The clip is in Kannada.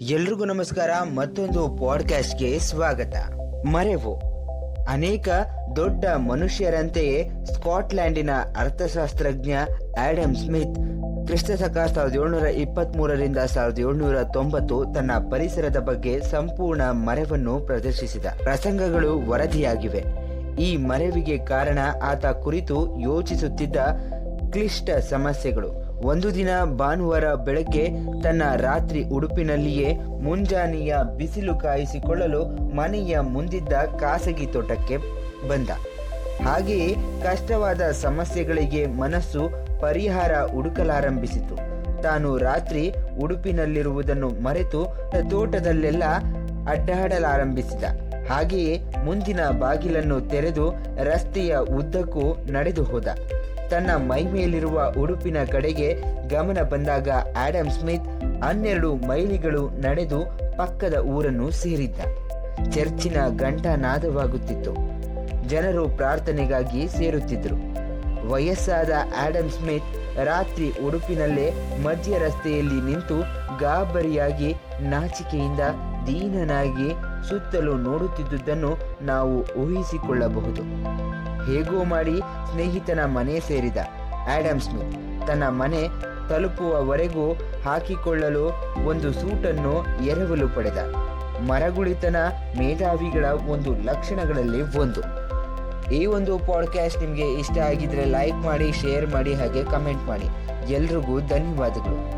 ಎಲ್ರಿಗೂ ನಮಸ್ಕಾರ, ಮತ್ತೊಂದು ಪಾಡ್ಕಾಸ್ಟ್ಗೆ ಸ್ವಾಗತ. ಮರೆವು. ಅನೇಕ ದೊಡ್ಡ ಮನುಷ್ಯರಂತೆಯೇ ಸ್ಕಾಟ್ಲ್ಯಾಂಡಿನ ಅರ್ಥಶಾಸ್ತ್ರಜ್ಞ ಆಡಮ್ ಸ್ಮಿತ್, ಕ್ರಿಸ್ತಶಕ ಸಾವಿರದ ಏಳ್ನೂರ ಇಪ್ಪತ್ತ್ ಮೂರರಿಂದ ಸಾವಿರದ ಏಳ್ನೂರ ತೊಂಬತ್ತು ತನ್ನ ಪರಿಸರದ ಬಗ್ಗೆ ಸಂಪೂರ್ಣ ಮರೆವನ್ನು ಪ್ರದರ್ಶಿಸಿದ. ಪ್ರಸಂಗಗಳು ವರದಿಯಾಗಿವೆ. ಈ ಮರೆವಿಗೆ ಕಾರಣ ಆತ ಕುರಿತು ಯೋಚಿಸುತ್ತಿದ್ದ ಕ್ಲಿಷ್ಟ ಸಮಸ್ಯೆಗಳು. ಒಂದು ದಿನ ಭಾನುವಾರ ಬೆಳಗ್ಗೆ ತನ್ನ ರಾತ್ರಿ ಉಡುಪಿನಲ್ಲಿಯೇ ಮುಂಜಾನೆಯ ಬಿಸಿಲು ಕಾಯಿಸಿಕೊಳ್ಳಲು ಮನೆಯ ಮುಂದಿದ್ದ ಖಾಸಗಿ ತೋಟಕ್ಕೆ ಬಂದ. ಹಾಗೆಯೇ ಕಷ್ಟವಾದ ಸಮಸ್ಯೆಗಳಿಗೆ ಮನಸ್ಸು ಪರಿಹಾರ ಹುಡುಕಲಾರಂಭಿಸಿತು. ತಾನು ರಾತ್ರಿ ಉಡುಪಿನಲ್ಲಿರುವುದನ್ನು ಮರೆತು ತೋಟದಲ್ಲೆಲ್ಲ ಅಡ್ಡಾಡಲಾರಂಭಿಸಿದ. ಹಾಗೆಯೇ ಮುಂದಿನ ಬಾಗಿಲನ್ನು ತೆರೆದು ರಸ್ತೆಯ ಉದ್ದಕ್ಕೂ ನಡೆದು ಹೋದ. ತನ್ನ ಮೈಮೇಲಿರುವ ಉಡುಪಿನ ಕಡೆಗೆ ಗಮನ ಬಂದಾಗ ಆಡಮ್ ಸ್ಮಿತ್ ಹನ್ನೆರಡು ಮೈಲಿಗಳು ನಡೆದು ಪಕ್ಕದ ಊರನ್ನು ಸೇರಿದ್ದ. ಚರ್ಚಿನ ಘಂಟಾನಾದವಾಗುತ್ತಿತ್ತು ಜನರು ಪ್ರಾರ್ಥನೆಗಾಗಿ ಸೇರುತ್ತಿದ್ದರು. ವಯಸ್ಸಾದ ಆಡಮ್ ಸ್ಮಿತ್ ರಾತ್ರಿ ಉಡುಪಿನಲ್ಲೇ ಮಧ್ಯ ರಸ್ತೆಯಲ್ಲಿ ನಿಂತು ಗಾಬರಿಯಾಗಿ ನಾಚಿಕೆಯಿಂದ ದೀನನಾಗಿ ಸುತ್ತಲೂ ನೋಡುತ್ತಿದ್ದುದನ್ನು ನಾವು ಊಹಿಸಿಕೊಳ್ಳಬಹುದು. ಹೇಗೋ ಮಾಡಿ ಸ್ನೇಹಿತನ ಮನೆ ಸೇರಿದ. ಆಡಮ್ ಸ್ಮಿತ್ ತನ್ನ ಮನೆ ತಲುಪುವವರೆಗೂ ಹಾಕಿಕೊಳ್ಳಲು ಒಂದು ಸೂಟನ್ನು ಎರವಲು ಪಡೆದ. ಮರಗುಳಿತನ ಮೇಧಾವಿಗಳ ಒಂದು ಲಕ್ಷಣಗಳಲ್ಲಿ ಒಂದು. ಈ ಒಂದು ಪಾಡ್ಕಾಸ್ಟ್ ನಿಮಗೆ ಇಷ್ಟ ಆಗಿದ್ರೆ ಲೈಕ್ ಮಾಡಿ, ಶೇರ್ ಮಾಡಿ ಹಾಗೆ ಕಮೆಂಟ್ ಮಾಡಿ. ಎಲ್ರಿಗೂ ಧನ್ಯವಾದಗಳು.